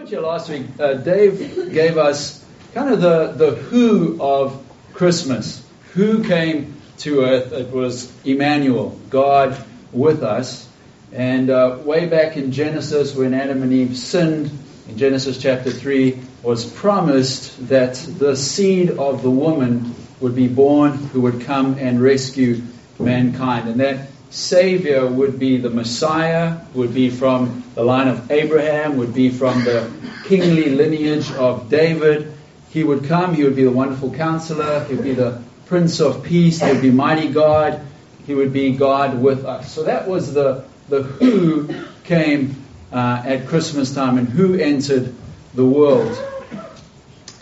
weren't here last week, uh, Dave gave us kind of the, the who of Christmas. Who came to earth? It was Emmanuel, God with us. And uh, way back in Genesis, when Adam and Eve sinned, in Genesis chapter 3, was promised that the seed of the woman would be born who would come and rescue mankind. And that Savior would be the Messiah, would be from the line of Abraham, would be from the kingly lineage of David. He would come, he would be the wonderful counselor, he would be the Prince of Peace, he would be mighty God, he would be God with us. So that was the, the who came uh, at Christmas time and who entered the world.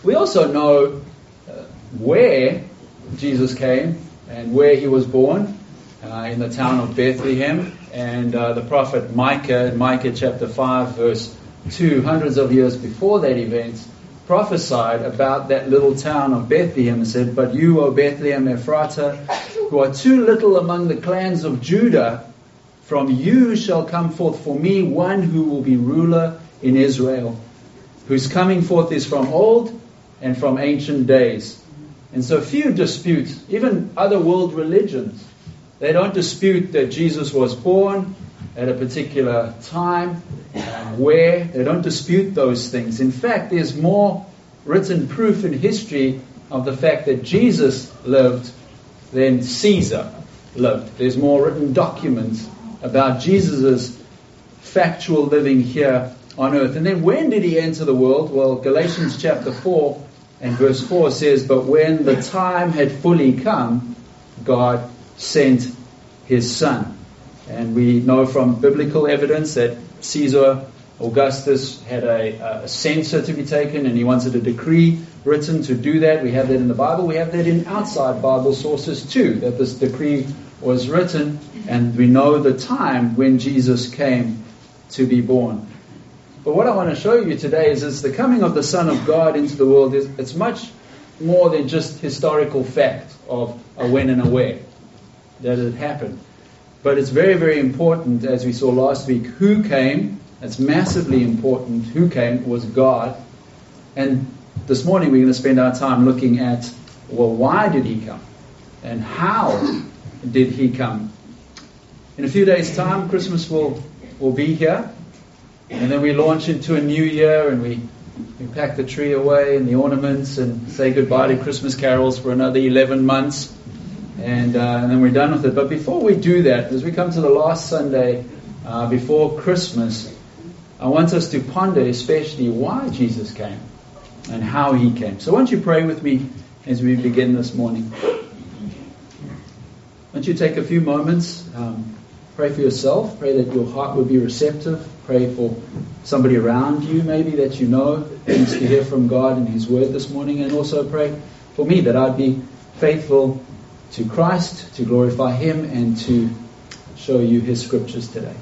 We also know uh, where Jesus came and where he was born uh, in the town of Bethlehem. And uh, the prophet Micah, in Micah chapter 5, verse 2, hundreds of years before that event, prophesied about that little town of Bethlehem and said, But you, O Bethlehem Ephratah, who are too little among the clans of Judah, from you shall come forth for me one who will be ruler in Israel, whose coming forth is from old and from ancient days. And so few dispute, even other world religions, they don't dispute that Jesus was born at a particular time where. They don't dispute those things. In fact, there's more written proof in history of the fact that Jesus lived than Caesar lived. There's more written documents about Jesus' factual living here on earth. And then when did he enter the world? Well, Galatians chapter 4 and verse 4 says, But when the time had fully come, God sent his son. And we know from biblical evidence that Caesar Augustus had a, a, censor to be taken and he wanted a decree written to do that. We have that in the Bible. We have that in outside Bible sources too, that this decree was written and we know the time when Jesus came to be born. But what I want to show you today is, is the coming of the Son of God into the world is it's much more than just historical fact of a when and a where that it happened. But it's very, very important, as we saw last week, who came. It's massively important. Who came was God. And this morning we're going to spend our time looking at, well, why did he come? And how did he come? In a few days' time, Christmas will, will be here. And then we launch into a new year and we, we pack the tree away and the ornaments and say goodbye to Christmas carols for another 11 months and, uh, and then we're done with it. But before we do that, as we come to the last Sunday uh, before Christmas, I want us to ponder especially why Jesus came and how he came. So, won't you pray with me as we begin this morning? Won't you take a few moments? Um, pray for yourself. Pray that your heart would be receptive. Pray for somebody around you, maybe that you know needs to hear from God and His Word this morning. And also pray for me that I'd be faithful to Christ, to glorify Him, and to show you His scriptures today.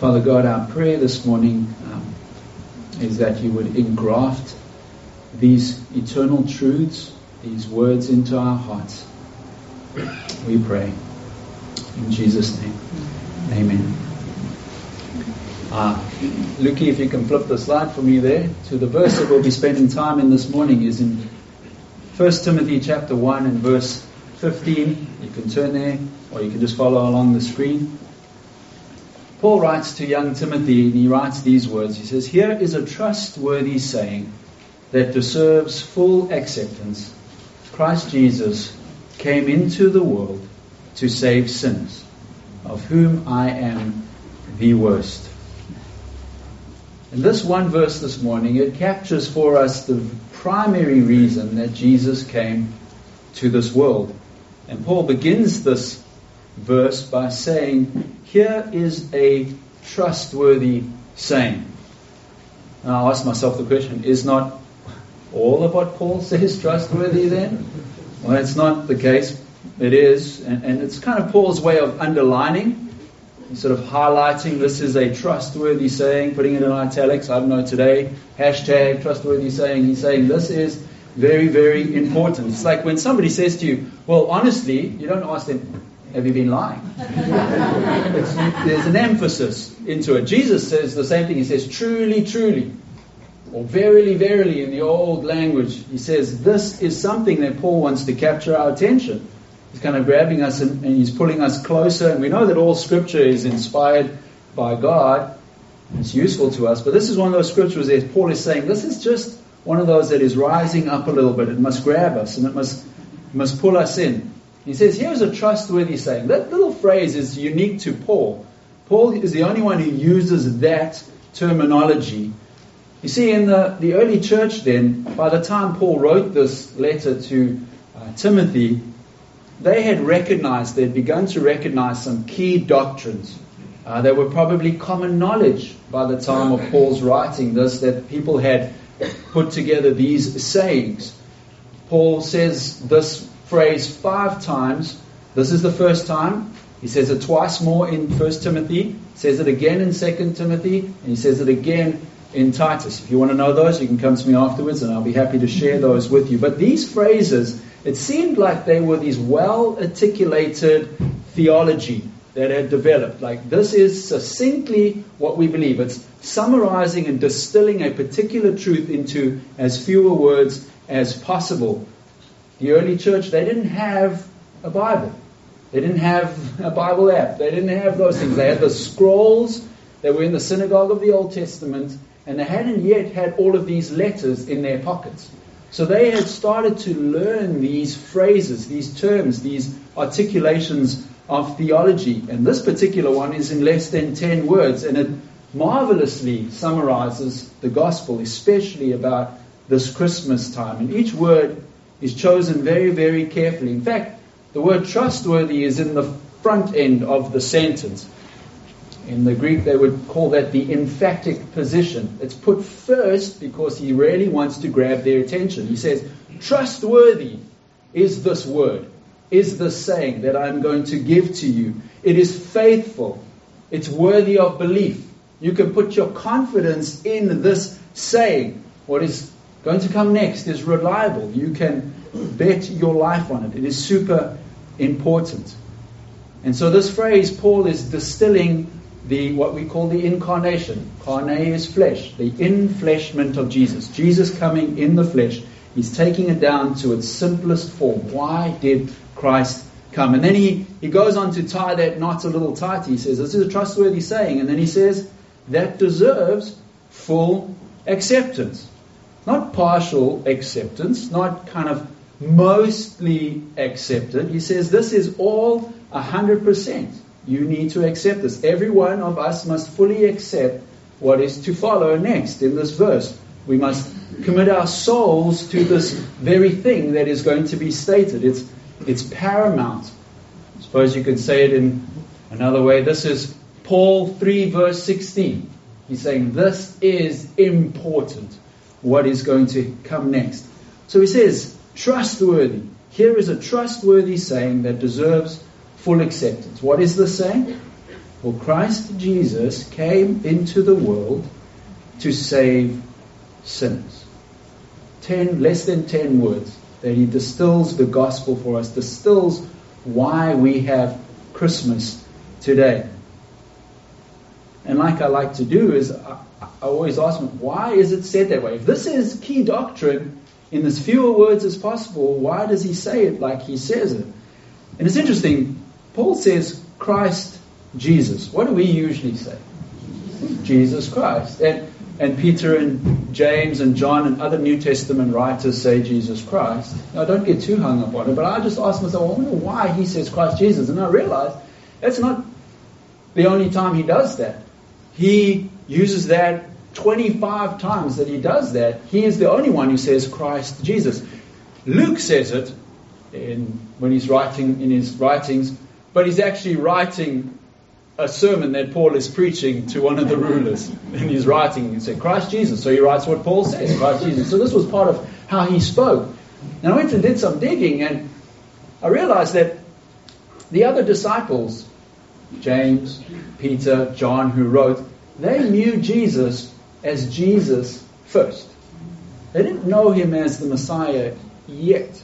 Father God, our prayer this morning um, is that you would engraft these eternal truths, these words into our hearts. We pray. In Jesus' name. Amen. Uh, if you can flip the slide for me there to the verse that we'll be spending time in this morning is in 1 Timothy chapter 1 and verse 15. You can turn there or you can just follow along the screen. Paul writes to young Timothy and he writes these words. He says, Here is a trustworthy saying that deserves full acceptance, Christ Jesus came into the world to save sinners, of whom I am the worst. In this one verse this morning, it captures for us the primary reason that Jesus came to this world. And Paul begins this verse by saying, Here is a trustworthy saying. Now I ask myself the question, is not all of what Paul says trustworthy then? Well, that's not the case. It is, and, and it's kind of Paul's way of underlining sort of highlighting this is a trustworthy saying, putting it in italics. I don't know today. Hashtag trustworthy saying. He's saying this is very, very important. It's like when somebody says to you, well, honestly, you don't ask them, have you been lying? there's an emphasis into it. Jesus says the same thing. He says, truly, truly, or verily, verily in the old language. He says, this is something that Paul wants to capture our attention. He's kind of grabbing us and, and he's pulling us closer. And we know that all scripture is inspired by God. It's useful to us. But this is one of those scriptures that Paul is saying, this is just one of those that is rising up a little bit. It must grab us and it must, must pull us in. He says, here's a trustworthy saying. That little phrase is unique to Paul. Paul is the only one who uses that terminology. You see, in the, the early church then, by the time Paul wrote this letter to uh, Timothy, they had recognized, they'd begun to recognize some key doctrines. Uh, they were probably common knowledge by the time of Paul's writing this, that people had put together these sayings. Paul says this phrase five times. This is the first time. He says it twice more in 1 Timothy, says it again in 2 Timothy, and he says it again in Titus. If you want to know those, you can come to me afterwards and I'll be happy to share those with you. But these phrases, it seemed like they were these well articulated theology that had developed. Like this is succinctly what we believe. It's summarizing and distilling a particular truth into as fewer words as possible the early church, they didn't have a Bible. They didn't have a Bible app. They didn't have those things. They had the scrolls that were in the synagogue of the Old Testament, and they hadn't yet had all of these letters in their pockets. So they had started to learn these phrases, these terms, these articulations of theology. And this particular one is in less than 10 words, and it marvelously summarizes the gospel, especially about this Christmas time. And each word is chosen very, very carefully. In fact, the word trustworthy is in the front end of the sentence. In the Greek, they would call that the emphatic position. It's put first because he really wants to grab their attention. He says, Trustworthy is this word, is this saying that I'm going to give to you. It is faithful, it's worthy of belief. You can put your confidence in this saying. What is going to come next is reliable. You can bet your life on it. It is super important. And so this phrase, Paul is distilling the what we call the incarnation. Carne is flesh, the infleshment of Jesus. Jesus coming in the flesh. He's taking it down to its simplest form. Why did Christ come? And then he, he goes on to tie that knot a little tight. He says, This is a trustworthy saying. And then he says, That deserves full acceptance. Not partial acceptance, not kind of mostly accepted. He says this is all 100%. You need to accept this. Every one of us must fully accept what is to follow next in this verse. We must commit our souls to this very thing that is going to be stated. It's, it's paramount. I suppose you could say it in another way. This is Paul 3, verse 16. He's saying this is important what is going to come next. So he says, trustworthy. Here is a trustworthy saying that deserves full acceptance. What is the saying? Well, Christ Jesus came into the world to save sinners. Ten, less than ten words that he distills the gospel for us, distills why we have Christmas today. And like I like to do is I always ask them, why is it said that way? If this is key doctrine in as fewer words as possible, why does he say it like he says it? And it's interesting, Paul says Christ Jesus. What do we usually say? Jesus Christ. And, and Peter and James and John and other New Testament writers say Jesus Christ. Now, don't get too hung up on it, but I just ask myself, well, I wonder why he says Christ Jesus. And I realize that's not the only time he does that. He uses that 25 times that he does that. He is the only one who says Christ Jesus. Luke says it in, when he's writing in his writings, but he's actually writing a sermon that Paul is preaching to one of the rulers. And he's writing, he said, Christ Jesus. So he writes what Paul says, Christ Jesus. So this was part of how he spoke. And I went and did some digging, and I realized that the other disciples James, Peter, John, who wrote, they knew Jesus as Jesus first. They didn't know him as the Messiah yet.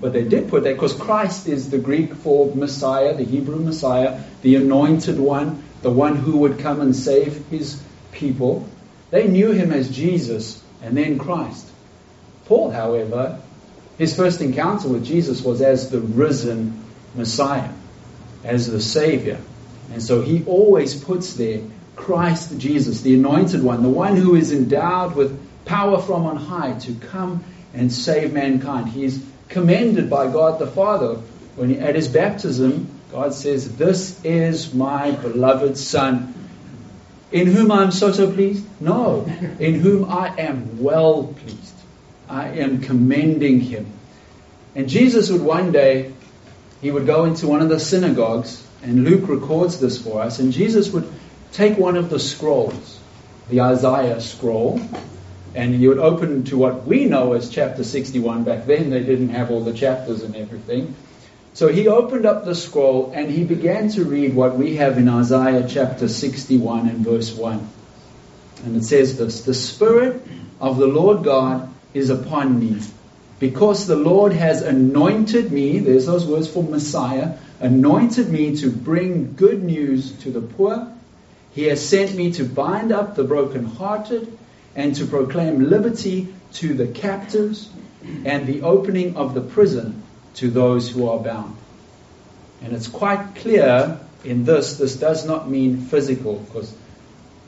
But they did put that because Christ is the Greek for Messiah, the Hebrew Messiah, the anointed one, the one who would come and save his people. They knew him as Jesus and then Christ. Paul, however, his first encounter with Jesus was as the risen Messiah, as the Savior. And so he always puts there Christ Jesus, the anointed one, the one who is endowed with power from on high to come and save mankind. He is commended by God the Father. When he, at his baptism, God says, This is my beloved Son, in whom I am so, so pleased? No, in whom I am well pleased. I am commending him. And Jesus would one day, he would go into one of the synagogues, and Luke records this for us, and Jesus would take one of the scrolls, the Isaiah scroll, and he would open to what we know as chapter 61. Back then, they didn't have all the chapters and everything. So he opened up the scroll and he began to read what we have in Isaiah chapter 61 and verse 1. And it says this The Spirit of the Lord God is upon me, because the Lord has anointed me, there's those words for Messiah, anointed me to bring good news to the poor. He has sent me to bind up the brokenhearted and to proclaim liberty to the captives and the opening of the prison to those who are bound. And it's quite clear in this, this does not mean physical, because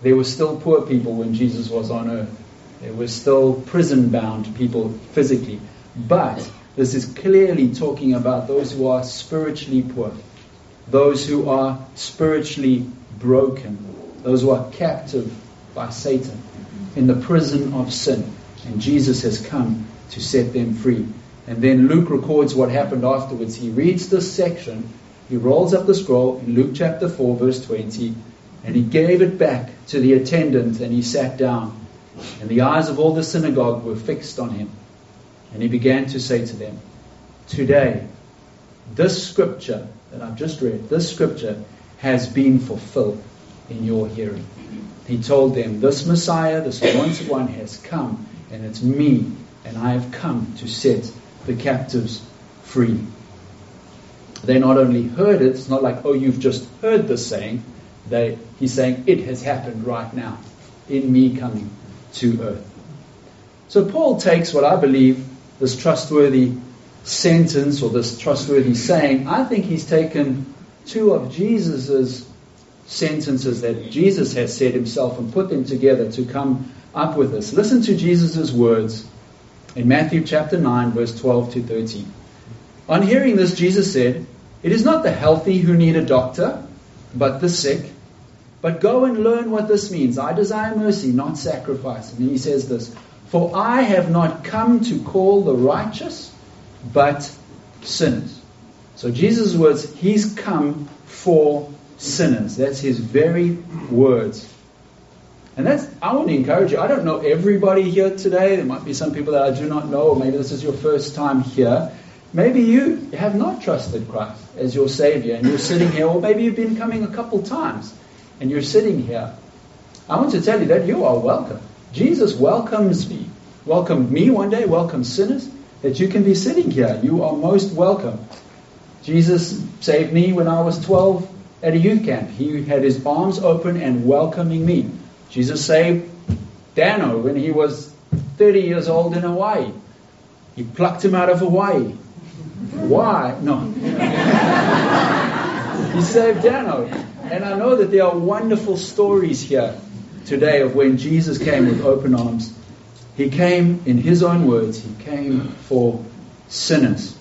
there were still poor people when Jesus was on earth. There were still prison bound people physically. But this is clearly talking about those who are spiritually poor, those who are spiritually broken, those who are captive by Satan in the prison of sin. And Jesus has come to set them free. And then Luke records what happened afterwards. He reads this section, he rolls up the scroll in Luke chapter 4, verse 20, and he gave it back to the attendant and he sat down. And the eyes of all the synagogue were fixed on him. And he began to say to them, Today, this scripture that I've just read, this scripture has been fulfilled in your hearing. He told them, This Messiah, this anointed one, has come, and it's me, and I have come to set the captives free. They not only heard it, it's not like, oh, you've just heard the saying. They, he's saying, it has happened right now in me coming to earth. So Paul takes what I believe this trustworthy sentence or this trustworthy saying, I think he's taken two of Jesus's sentences that Jesus has said himself and put them together to come up with this. Listen to Jesus' words in Matthew chapter 9, verse 12 to 13. On hearing this, Jesus said, It is not the healthy who need a doctor, but the sick. But go and learn what this means. I desire mercy, not sacrifice. And then he says this For I have not come to call the righteous, but sinners. So Jesus' words, He's come for sinners. That's his very words. And that's, I want to encourage you. I don't know everybody here today. There might be some people that I do not know, or maybe this is your first time here. Maybe you have not trusted Christ as your Savior and you're sitting here, or maybe you've been coming a couple times and you're sitting here. I want to tell you that you are welcome. Jesus welcomes me, welcomed me one day, welcomes sinners, that you can be sitting here. You are most welcome. Jesus saved me when I was 12 at a youth camp. He had his arms open and welcoming me. Jesus saved Dano when he was 30 years old in Hawaii. He plucked him out of Hawaii. Why? No. he saved Dano. And I know that there are wonderful stories here today of when Jesus came with open arms. He came, in his own words, he came for sinners.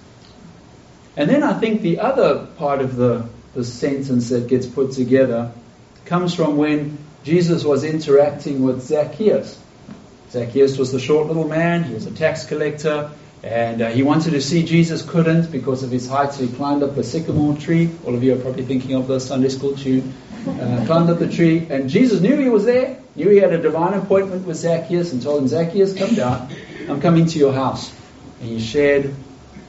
And then I think the other part of the the sentence that gets put together comes from when Jesus was interacting with Zacchaeus. Zacchaeus was the short little man, he was a tax collector, and uh, he wanted to see Jesus, couldn't because of his height, so he climbed up a sycamore tree. All of you are probably thinking of the Sunday school tune. Uh, climbed up the tree, and Jesus knew he was there, knew he had a divine appointment with Zacchaeus, and told him, Zacchaeus, come down, I'm coming to your house. And he shared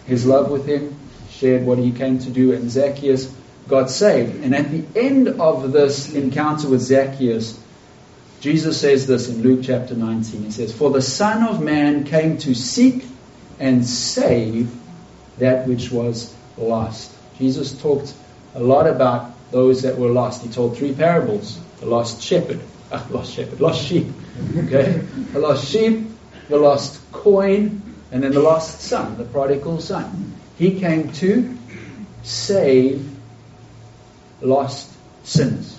his love with him, shared what he came to do, and Zacchaeus got saved. And at the end of this encounter with Zacchaeus, Jesus says this in Luke chapter 19. He says, For the Son of Man came to seek and save that which was lost. Jesus talked a lot about those that were lost. He told three parables the lost shepherd, uh, lost shepherd, lost sheep, okay? the lost sheep, the lost coin, and then the lost son, the prodigal son. He came to save lost sinners.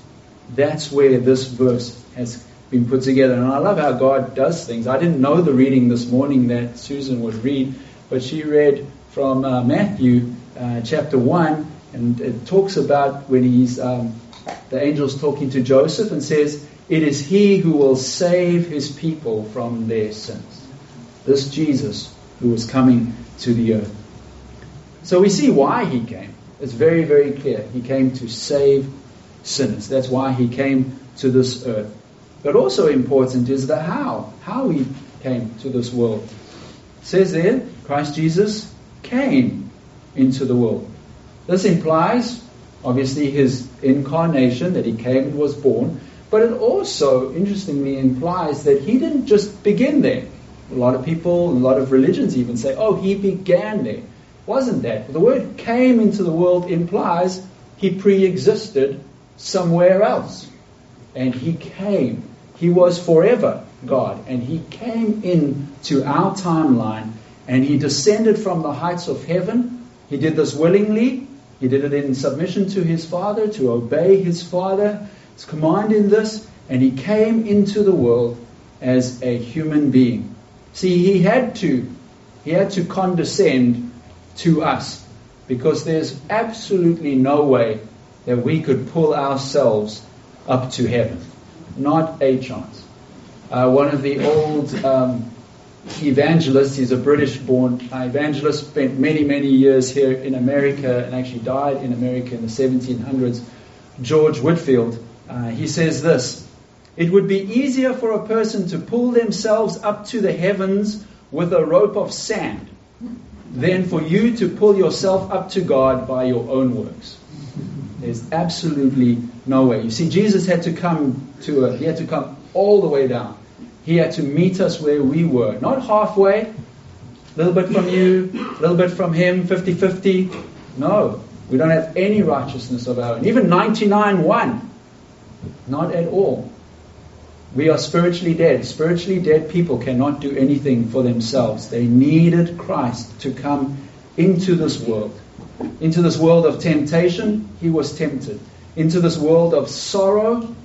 That's where this verse has been put together. And I love how God does things. I didn't know the reading this morning that Susan would read, but she read from uh, Matthew uh, chapter 1, and it talks about when he's, um, the angel's talking to Joseph and says, It is he who will save his people from their sins. This Jesus who was coming to the earth. So we see why he came. It's very, very clear. He came to save sinners. That's why he came to this earth. But also important is the how, how he came to this world. It says there, Christ Jesus came into the world. This implies, obviously, his incarnation, that he came and was born, but it also, interestingly, implies that he didn't just begin there. A lot of people, a lot of religions even say, oh, he began there. Wasn't that? The word came into the world implies he pre existed somewhere else. And he came. He was forever God. And he came into our timeline and he descended from the heights of heaven. He did this willingly. He did it in submission to his Father, to obey his Father, his command in this. And he came into the world as a human being. See, he had to, he had to condescend to us because there's absolutely no way that we could pull ourselves up to heaven. Not a chance. Uh, one of the old um, evangelists, he's a British born evangelist, spent many, many years here in America and actually died in America in the 1700s, George Whitefield. Uh, he says this it would be easier for a person to pull themselves up to the heavens with a rope of sand than for you to pull yourself up to God by your own works. There's absolutely no way. You see, Jesus had to come to a, he had to come all the way down. He had to meet us where we were, not halfway, a little bit from you, a little bit from him, 50 50. No, we don't have any righteousness of our own. Even 99 1. Not at all. We are spiritually dead. Spiritually dead people cannot do anything for themselves. They needed Christ to come into this world. Into this world of temptation, he was tempted. Into this world of sorrow,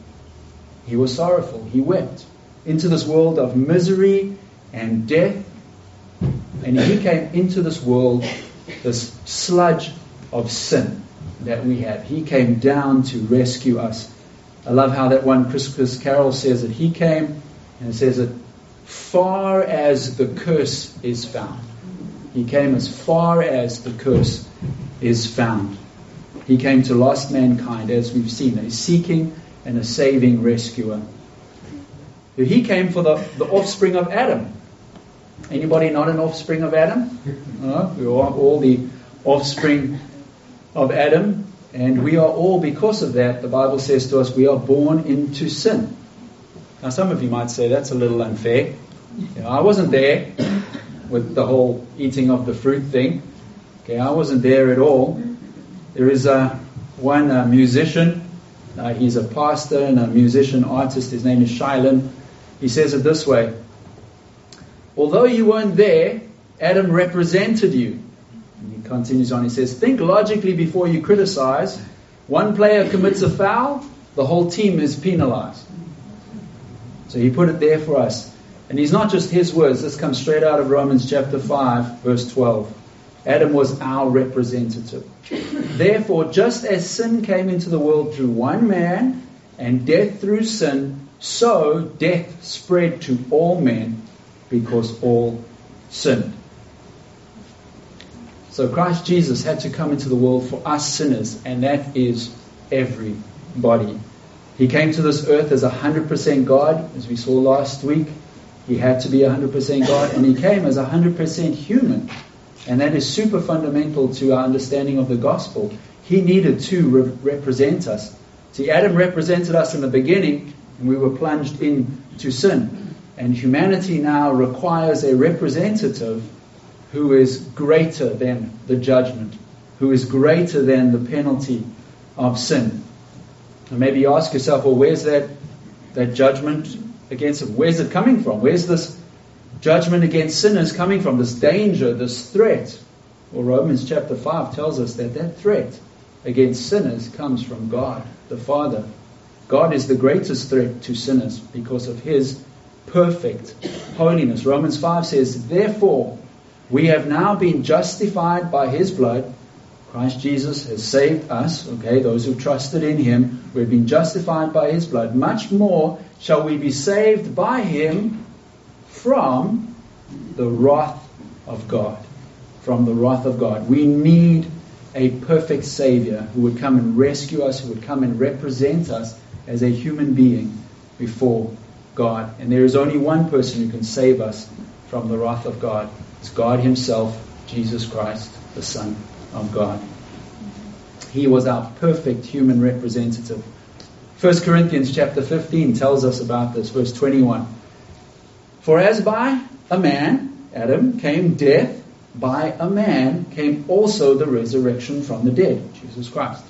he was sorrowful. He wept. Into this world of misery and death, and he came into this world, this sludge of sin that we have. He came down to rescue us I love how that one Christmas carol says that he came and says that far as the curse is found. He came as far as the curse is found. He came to lost mankind, as we've seen, a seeking and a saving rescuer. He came for the, the offspring of Adam. Anybody not an offspring of Adam? No, we are all the offspring of Adam. And we are all, because of that, the Bible says to us, we are born into sin. Now, some of you might say that's a little unfair. You know, I wasn't there with the whole eating of the fruit thing. Okay, I wasn't there at all. There is a, one a musician. Uh, he's a pastor and a musician artist. His name is Shai Linne. He says it this way Although you weren't there, Adam represented you continues on. He says, Think logically before you criticize. One player commits a foul, the whole team is penalized. So he put it there for us. And these not just his words, this comes straight out of Romans chapter 5, verse 12. Adam was our representative. Therefore, just as sin came into the world through one man, and death through sin, so death spread to all men because all sinned. So Christ Jesus had to come into the world for us sinners, and that is everybody. He came to this earth as 100% God, as we saw last week. He had to be 100% God, and he came as 100% human. And that is super fundamental to our understanding of the gospel. he needed to re- represent us. See, Adam represented us in the beginning, and we were plunged into sin. And humanity now requires a representative who is greater than the judgment, who is greater than the penalty of sin. And maybe you ask yourself, well, where's that, that judgment against him? Where's it coming from? Where's this judgment against sinners coming from? This danger, this threat? Well, Romans chapter 5 tells us that that threat against sinners comes from God, the Father. God is the greatest threat to sinners because of his perfect holiness. Romans 5 says, Therefore, we have now been justified by his blood. Christ Jesus has saved us, okay, those who trusted in him. We've been justified by his blood. Much more shall we be saved by him from the wrath of God. From the wrath of God. We need a perfect Savior who would come and rescue us, who would come and represent us as a human being before God. And there is only one person who can save us from the wrath of God. It's God Himself, Jesus Christ, the Son of God. He was our perfect human representative. 1 Corinthians chapter 15 tells us about this, verse 21. For as by a man, Adam, came death, by a man came also the resurrection from the dead, Jesus Christ.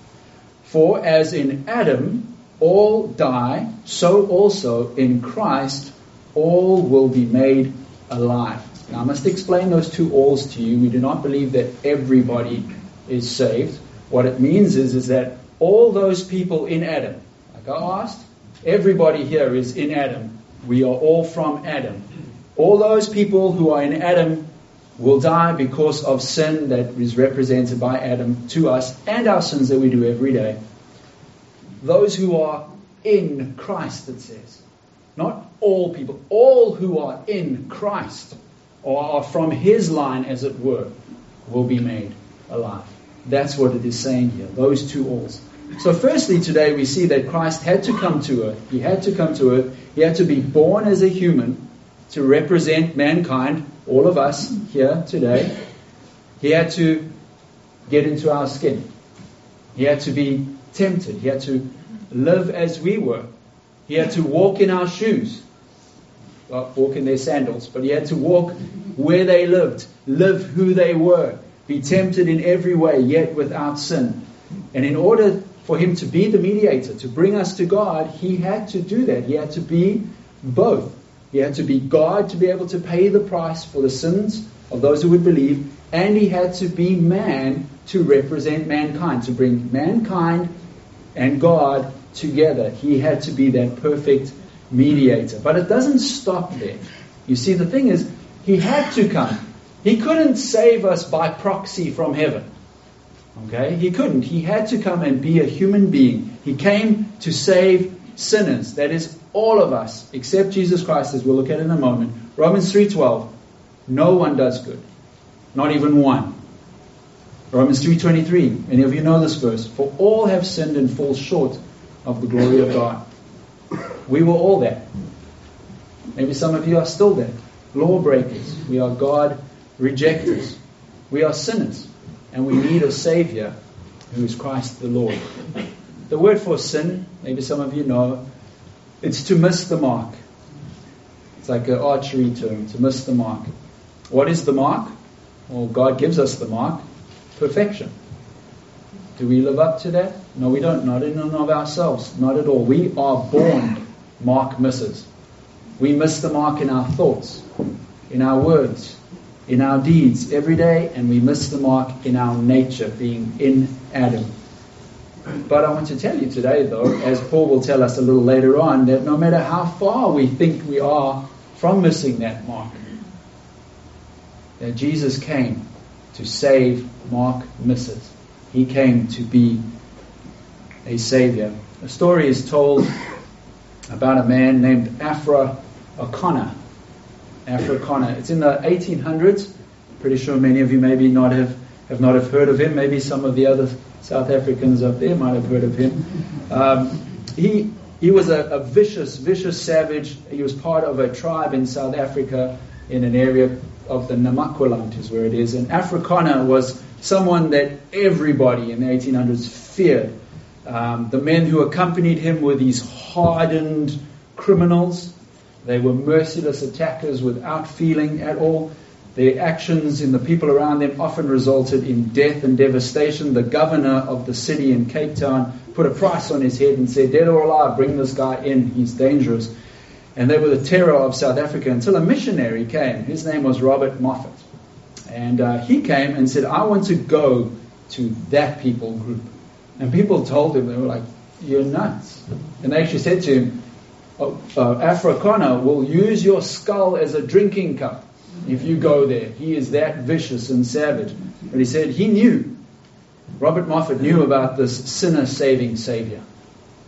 For as in Adam all die, so also in Christ all will be made alive. Now, I must explain those two alls to you. We do not believe that everybody is saved. What it means is, is that all those people in Adam, like I asked, everybody here is in Adam. We are all from Adam. All those people who are in Adam will die because of sin that is represented by Adam to us and our sins that we do every day those who are in Christ, it says. Not all people, all who are in Christ or are from his line, as it were, will be made alive. That's what it is saying here, those two alls. So, firstly, today we see that Christ had to come to earth. He had to come to earth. He had to be born as a human to represent mankind, all of us here today. He had to get into our skin. He had to be tempted. He had to live as we were. He had to walk in our shoes. Well, walk in their sandals, but he had to walk where they lived, live who they were, be tempted in every way, yet without sin. And in order for him to be the mediator, to bring us to God, he had to do that. He had to be both. He had to be God to be able to pay the price for the sins of those who would believe, and he had to be man to represent mankind, to bring mankind and God together. He had to be that perfect mediator. But it doesn't stop there. You see, the thing is, he had to come. He couldn't save us by proxy from heaven. Okay? He couldn't. He had to come and be a human being. He came to save sinners. That is all of us, except Jesus Christ, as we'll look at in a moment. Romans 3:12. No one does good. Not even one. Romans 3.23, many of you know this verse. For all have sinned and fall short of the glory of God. We were all that. Maybe some of you are still that. Lawbreakers. We are God rejectors. We are sinners. And we need a Savior who is Christ the Lord. The word for sin, maybe some of you know, it's to miss the mark. It's like an archery term, to miss the mark. What is the mark? Well, God gives us the mark perfection. Do we live up to that? No, we don't. Not in and of ourselves. Not at all. We are born mark misses. We miss the mark in our thoughts, in our words, in our deeds every day, and we miss the mark in our nature, being in Adam. But I want to tell you today, though, as Paul will tell us a little later on, that no matter how far we think we are from missing that mark, that Jesus came to save Mark misses. He came to be a savior. A story is told about a man named Afra O'Connor. Afrikaner. It's in the 1800s. Pretty sure many of you maybe not have, have not have heard of him. Maybe some of the other South Africans up there might have heard of him. Um, he he was a, a, vicious, vicious savage. He was part of a tribe in South Africa in an area of the Namaqualand is where it is. And Afrikaner was someone that everybody in the 1800s feared. Um, the men who accompanied him were these hardened criminals. They were merciless attackers without feeling at all. Their actions in the people around them often resulted in death and devastation. The governor of the city in Cape Town put a price on his head and said, Dead or alive, bring this guy in. He's dangerous. And they were the terror of South Africa until a missionary came. His name was Robert Moffat. And uh, he came and said, I want to go to that people group. And people told him, they were like, You're nuts. And they actually said to him, oh, uh, Afrikaner will use your skull as a drinking cup if you go there. He is that vicious and savage. But he said he knew. Robert Moffat knew about this sinner saving Savior.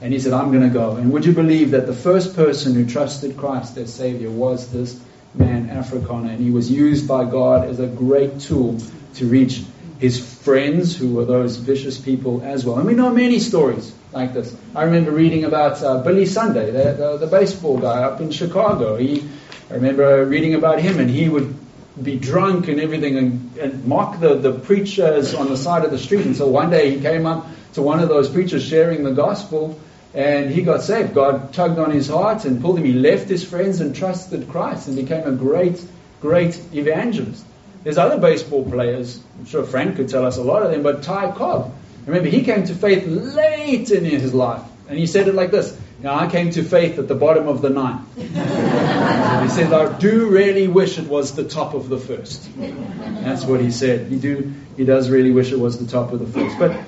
And he said, I'm going to go. And would you believe that the first person who trusted Christ as Savior was this man, Afrikaner? And he was used by God as a great tool to reach his friends, who were those vicious people as well. And we know many stories like this. I remember reading about uh, Billy Sunday, the, the, the baseball guy up in Chicago. He I remember reading about him, and he would be drunk and everything and, and mock the, the preachers on the side of the street. And so one day he came up to one of those preachers sharing the gospel, and he got saved. God tugged on his heart and pulled him. He left his friends and trusted Christ and became a great, great evangelist. There's other baseball players. I'm sure Frank could tell us a lot of them, but Ty Cobb. Remember, he came to faith late in his life. And he said it like this now, I came to faith at the bottom of the ninth. he said, I do really wish it was the top of the first. That's what he said. He, do, he does really wish it was the top of the first. But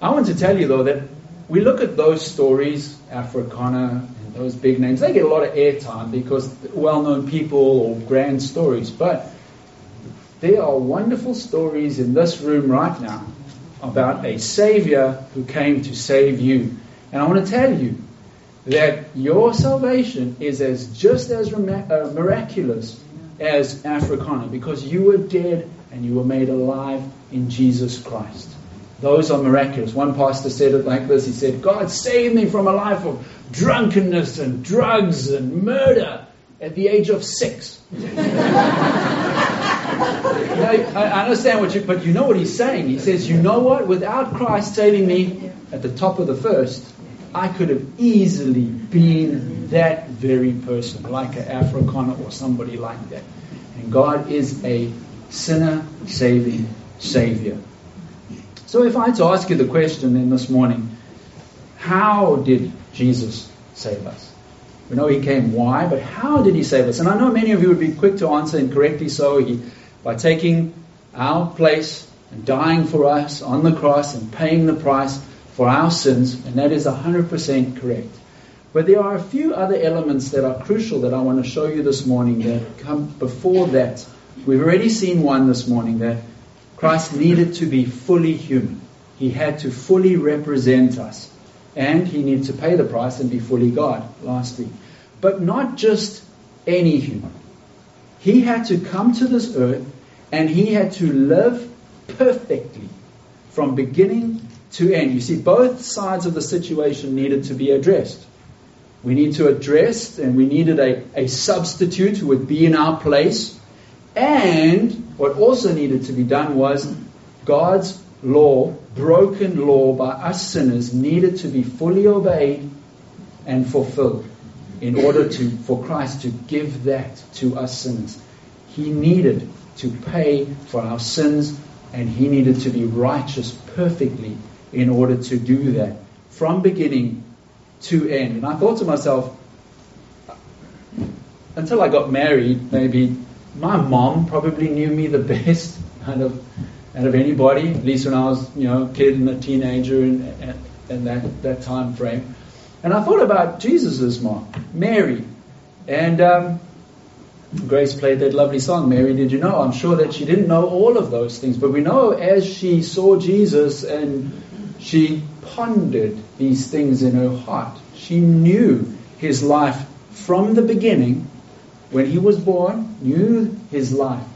I want to tell you, though, that we look at those stories, Afrikaner, and those big names, they get a lot of airtime because well known people or grand stories. But there are wonderful stories in this room right now about a Savior who came to save you. And I want to tell you that your salvation is as just as uh, miraculous as Afrikaner because you were dead and you were made alive in Jesus Christ. Those are miraculous. One pastor said it like this He said, God saved me from a life of drunkenness and drugs and murder at the age of six. I understand what you, but you know what he's saying. He says, you know what? Without Christ saving me at the top of the first, I could have easily been that very person, like an Afrikaner or somebody like that. And God is a sinner saving Savior. So if I had to ask you the question then this morning, how did Jesus save us? We know he came why, but how did he save us? And I know many of you would be quick to answer, and correctly so, he, by taking our place and dying for us on the cross and paying the price for our sins, and that is 100% correct. But there are a few other elements that are crucial that I want to show you this morning that come before that. We've already seen one this morning that Christ needed to be fully human. He had to fully represent us. And he needed to pay the price and be fully God last week. But not just any human. He had to come to this earth and he had to live perfectly from beginning to end. You see, both sides of the situation needed to be addressed. We need to address, and we needed a, a substitute who would be in our place. And what also needed to be done was God's law, broken law by us sinners, needed to be fully obeyed and fulfilled in order to, for Christ to give that to us sinners. He needed to pay for our sins and he needed to be righteous perfectly in order to do that from beginning to end. And I thought to myself, until I got married, maybe my mom probably knew me the best out of out of anybody, at least when I was you know a kid and a teenager and, and, that that time frame. And I thought about Jesus' mom, Mary, and um, Grace played that lovely song, Mary, did you know? I'm sure that she didn't know all of those things, but we know as she saw Jesus and she pondered these things in her heart. She knew his life from the beginning, when he was born, knew his life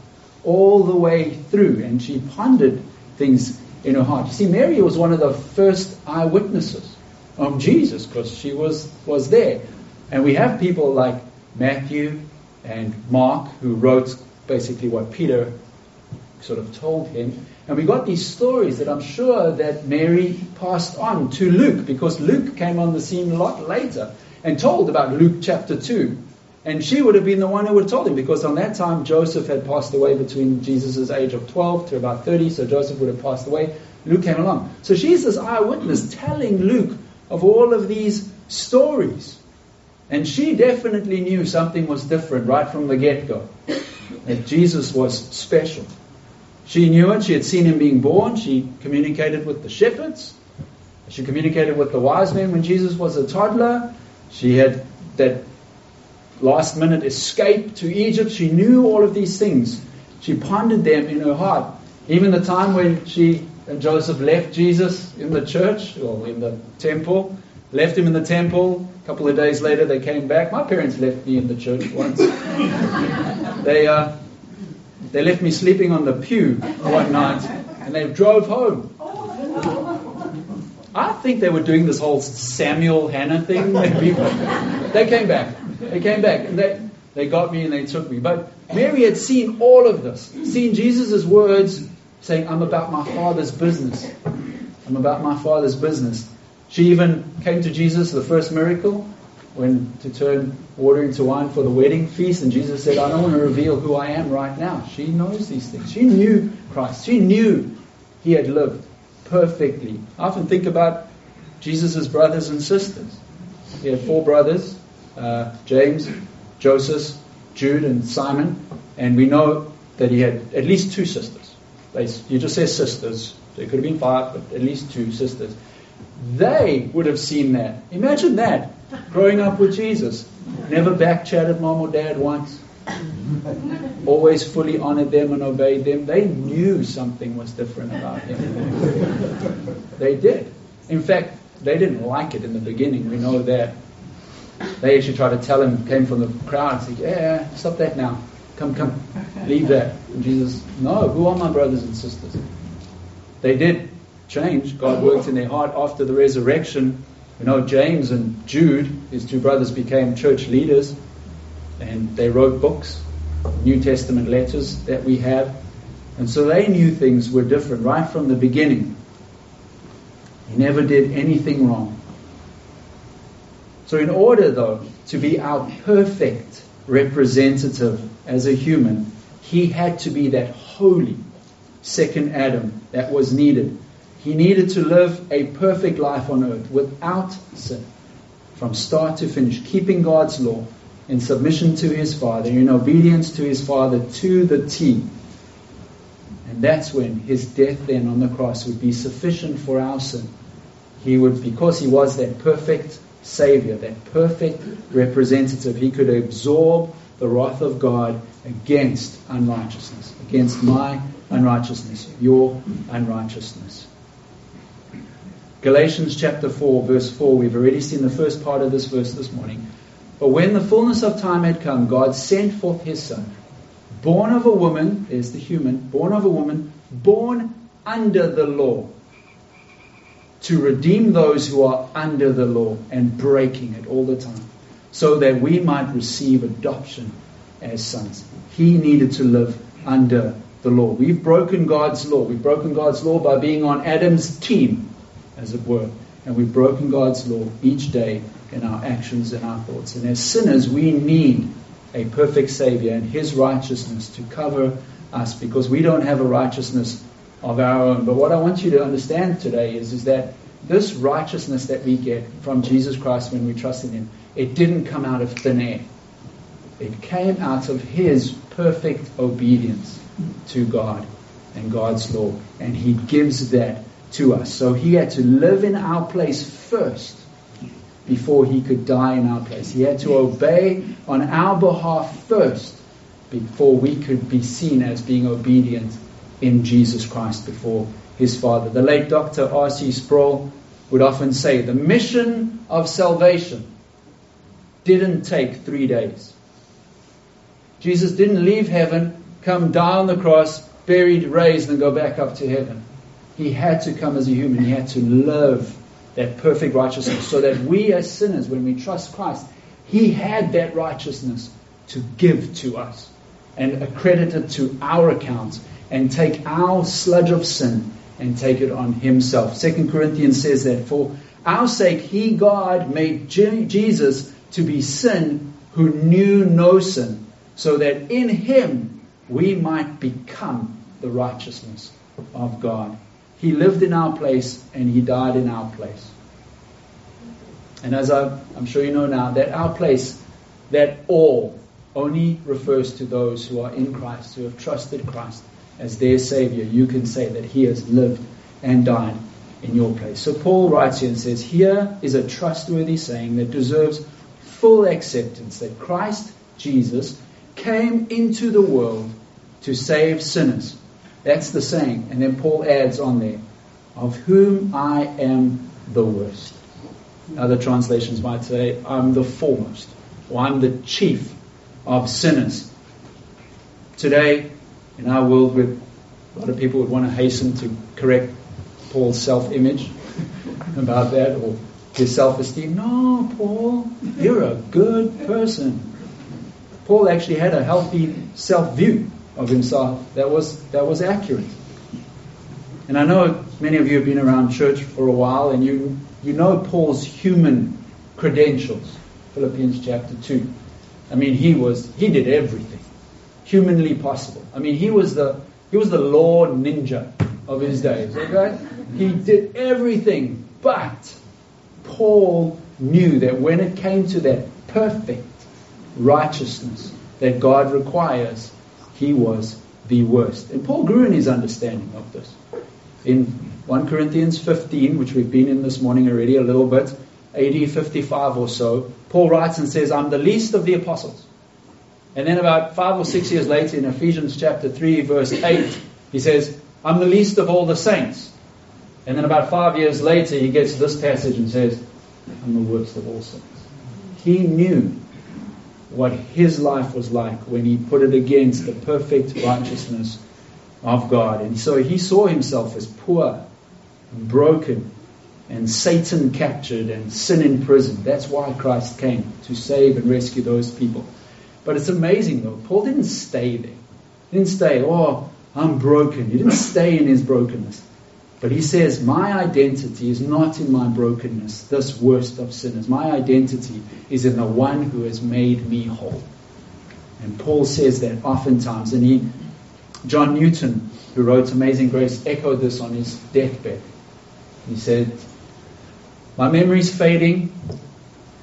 all the way through, and she pondered things in her heart. You see, Mary was one of the first eyewitnesses of Jesus because she was, was there. And we have people like Matthew and Mark who wrote basically what Peter sort of told him. And we got these stories that I'm sure that Mary passed on to Luke because Luke came on the scene a lot later and told about Luke chapter 2. And she would have been the one who would have told him because on that time Joseph had passed away between Jesus' age of 12 to about 30, so Joseph would have passed away. Luke came along. So she's this eyewitness telling Luke of all of these stories. And she definitely knew something was different right from the get go, that Jesus was special. She knew it. She had seen him being born. She communicated with the shepherds. She communicated with the wise men when Jesus was a toddler. She had that last minute escape to Egypt. She knew all of these things. She pondered them in her heart. Even the time when she and Joseph left Jesus in the church or in the temple, left him in the temple. A couple of days later, they came back. My parents left me in the church once. they, uh, they left me sleeping on the pew one night and they drove home. I think they were doing this whole Samuel Hannah thing. they came back. They came back and they, they got me and they took me. But Mary had seen all of this, seen Jesus' words saying, I'm about my father's business. I'm about my father's business. She even came to Jesus, the first miracle, when to turn water into wine for the wedding feast, and Jesus said, I don't want to reveal who I am right now. She knows these things. She knew Christ. She knew he had lived perfectly. I often think about Jesus' brothers and sisters. He had four brothers uh, James, Joseph, Jude, and Simon, and we know that he had at least two sisters. You just say sisters. There could have been five, but at least two sisters. They would have seen that. Imagine that. Growing up with Jesus. Never back chatted mom or dad once. Always fully honored them and obeyed them. They knew something was different about him. they did. In fact, they didn't like it in the beginning. We know that. They actually tried to tell him, came from the crowd, said, Yeah, stop that now. Come, come, leave that. And Jesus, no, who are my brothers and sisters? They did change. God worked in their heart after the resurrection. You know, James and Jude, his two brothers, became church leaders and they wrote books, New Testament letters that we have. And so they knew things were different right from the beginning. He never did anything wrong. So, in order, though, to be our perfect representative as a human, he had to be that holy second Adam that was needed. He needed to live a perfect life on earth without sin, from start to finish, keeping God's law in submission to his Father, in obedience to his Father to the T. And that's when his death then on the cross would be sufficient for our sin. He would, because he was that perfect Savior, that perfect representative. He could absorb the wrath of God against unrighteousness, against my unrighteousness, your unrighteousness. Galatians chapter 4, verse 4, we've already seen the first part of this verse this morning. But when the fullness of time had come, God sent forth his Son, born of a woman, there's the human, born of a woman, born under the law to redeem those who are under the law and breaking it all the time, so that we might receive adoption as sons. He needed to live under the law. We've broken God's law. We've broken God's law by being on Adam's team, as it were. And we've broken God's law each day in our actions and our thoughts. And as sinners, we need a perfect Savior and His righteousness to cover us because we don't have a righteousness of our own. But what I want you to understand today is, is that this righteousness that we get from Jesus Christ when we trust in Him, it didn't come out of thin air. It came out of His perfect obedience to God and God's law. And He gives that to us. So He had to live in our place first before He could die in our place. He had to obey on our behalf first before we could be seen as being obedient in Jesus Christ before his Father. The late Dr. R.C. Sproul would often say the mission of salvation didn't take three days. Jesus didn't leave heaven, come down the cross, buried, raised, and go back up to heaven. He had to come as a human. He had to live that perfect righteousness so that we as sinners, when we trust Christ, He had that righteousness to give to us. and accredit it to our account and take our sludge of sin and take it on himself. Second Corinthians says that for our sake he God made Jesus to be sin who knew no sin so that in him we might become the righteousness of God. He lived in our place and he died in our place. And as I, am sure you know now, that our place, that all, only refers to those who are in Christ, who have trusted Christ as their Savior. You can say that He has lived and died in your place. So Paul writes here and says, Here is a trustworthy saying that deserves full acceptance that Christ Jesus came into the world to save sinners. That's the saying. And then Paul adds on there, of whom I am the worst. Other translations might say, I'm the foremost, or I'm the chief of sinners. Today, in our world, where a lot of people would want to hasten to correct Paul's self image about that, or his self esteem. No, Paul, you're a good person. Paul actually had a healthy self view of himself that was, that was accurate. And I know many of you have been around church for a while and you, you know Paul's human credentials. Philippians chapter 2. I mean, he was, he did everything humanly possible. I mean, he was the, he was the law ninja of his days, okay? He did everything, but Paul knew that when it came to that perfect righteousness that God requires, he was the worst. And Paul grew in his understanding of this. In 1 Corinthians 15, which we've been in this morning already a little bit, AD 55 or so, Paul writes and says, I'm the least of the apostles. And then about five or six years later, in Ephesians chapter 3, verse 8, he says, I'm the least of all the saints. And then about five years later, he gets this passage and says, I'm the worst of all saints. He knew what his life was like when he put it against the perfect righteousness of God. And so he saw himself as poor and broken and Satan captured and sin imprisoned. That's why Christ came to save and rescue those people. But it's amazing though, Paul didn't stay there. He didn't stay, oh, I'm broken. He didn't stay in his brokenness. But he says, My identity is not in my brokenness, this worst of sinners. My identity is in the one who has made me whole. And Paul says that oftentimes. And he, John Newton, who wrote Amazing Grace, echoed this on his deathbed. He said, My memory's fading,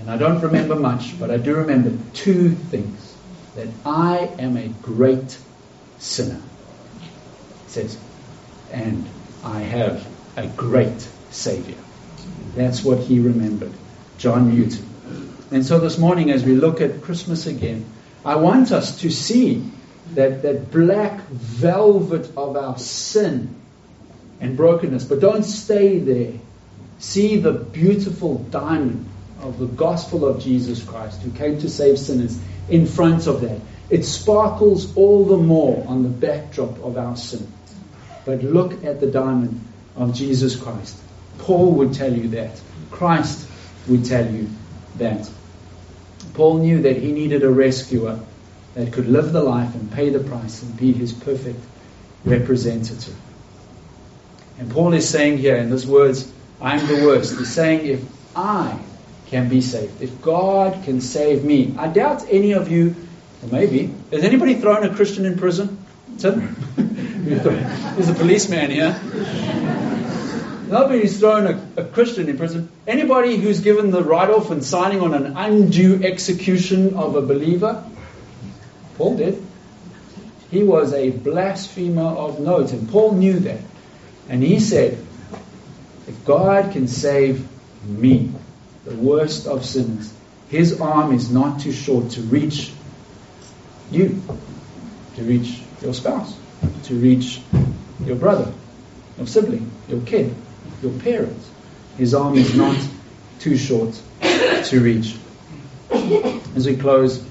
and I don't remember much, but I do remember two things that I am a great sinner. He says, and I have a great Savior. That's what he remembered, John Newton. And so this morning, as we look at Christmas again, I want us to see that, that black velvet of our sin and brokenness. But don't stay there. See the beautiful diamond of the gospel of Jesus Christ, who came to save sinners, in front of that. It sparkles all the more on the backdrop of our sin. But look at the diamond of Jesus Christ. Paul would tell you that. Christ would tell you that. Paul knew that he needed a rescuer that could live the life and pay the price and be his perfect representative. And Paul is saying here in those words, I'm the worst. He's saying, if I can be saved, if God can save me, I doubt any of you, or maybe, has anybody thrown a Christian in prison? Tim? There's a policeman here. Nobody's thrown a, a, Christian in prison. Anybody who's given the write off and signing on an undue execution of a believer? Paul did. He was a blasphemer of note, and Paul knew that. And he said, If God can save me, the worst of sinners, his arm is not too short to reach you, to reach your spouse, to reach your brother, your sibling, your kid, your parents. His arm is not too short to reach. As we close,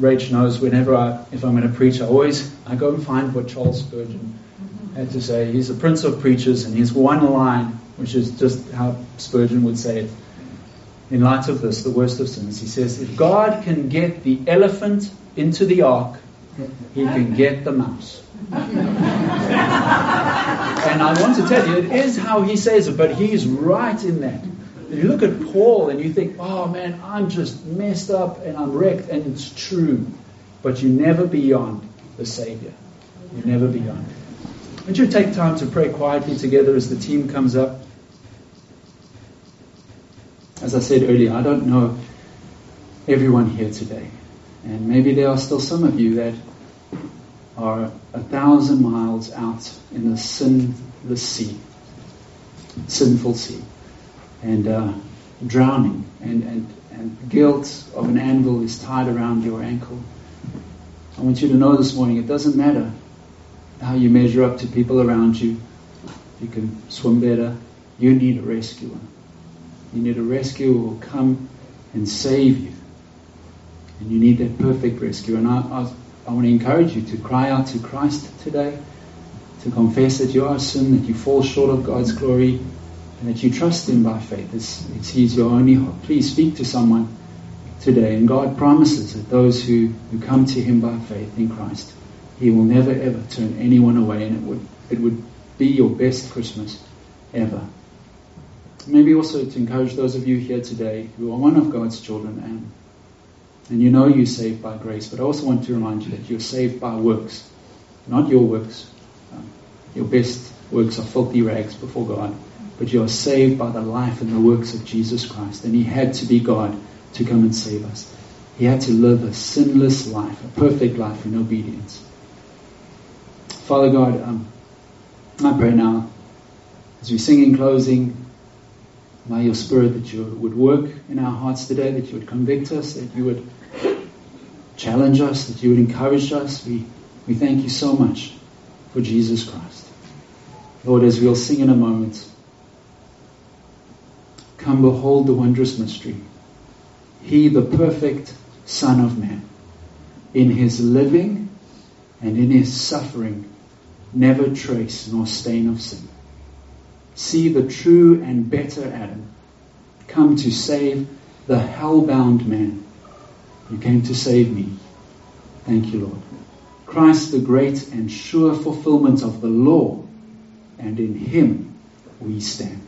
Rach knows whenever I, if I'm going to preach, I always I go and find what Charles Spurgeon had to say. He's a prince of preachers, and his one line, which is just how Spurgeon would say it. in light of this, the worst of sins. He says, if God can get the elephant into the ark, he can get the mouse. and I want to tell you, it is how he says it, but he's right in that. You look at Paul and you think, oh man, I'm just messed up and I'm wrecked, and it's true. But you're never beyond the Savior. You're never beyond. Would you take time to pray quietly together as the team comes up? As I said earlier, I don't know everyone here today. And maybe there are still some of you that are a thousand miles out in the sinless sea, sinful sea, and uh, drowning, and, and, and guilt of an anvil is tied around your ankle. I want you to know this morning it doesn't matter how you measure up to people around you. You can swim better. You need a rescuer. You need a rescuer who will come and save you. And you need that perfect rescue. And I, I, I want to encourage you to cry out to Christ today, to confess that you are a sin, that you fall short of God's glory, and that you trust Him by faith. It's, it's He's your only hope. Please speak to someone today. And God promises that those who, who come to Him by faith in Christ, He will never ever turn anyone away, and it would, it would be your best Christmas ever maybe also to encourage those of you here today who are one of God's children and, and you know you're saved by grace, but I also want to remind you that you're saved by works, not your works. Um, your best works are filthy rags before God, but you are saved by the life and the works of Jesus Christ. And He had to be God to come and save us. He had to live a sinless life, a perfect life in obedience. Father God, um, I pray now, as we sing in closing, by your Spirit that you would work in our hearts today, that you would convict us, that you would challenge us, that you would encourage us. We, we thank you so much for Jesus Christ. Lord, as we'll sing in a moment, come behold the wondrous mystery. He, the perfect Son of Man, in his living and in his suffering, never trace nor stain of sin see the true and better Adam come to save the hell-bound man. You came to save me. Thank you, Lord. Christ, the great and sure fulfillment of the law, and in him we stand.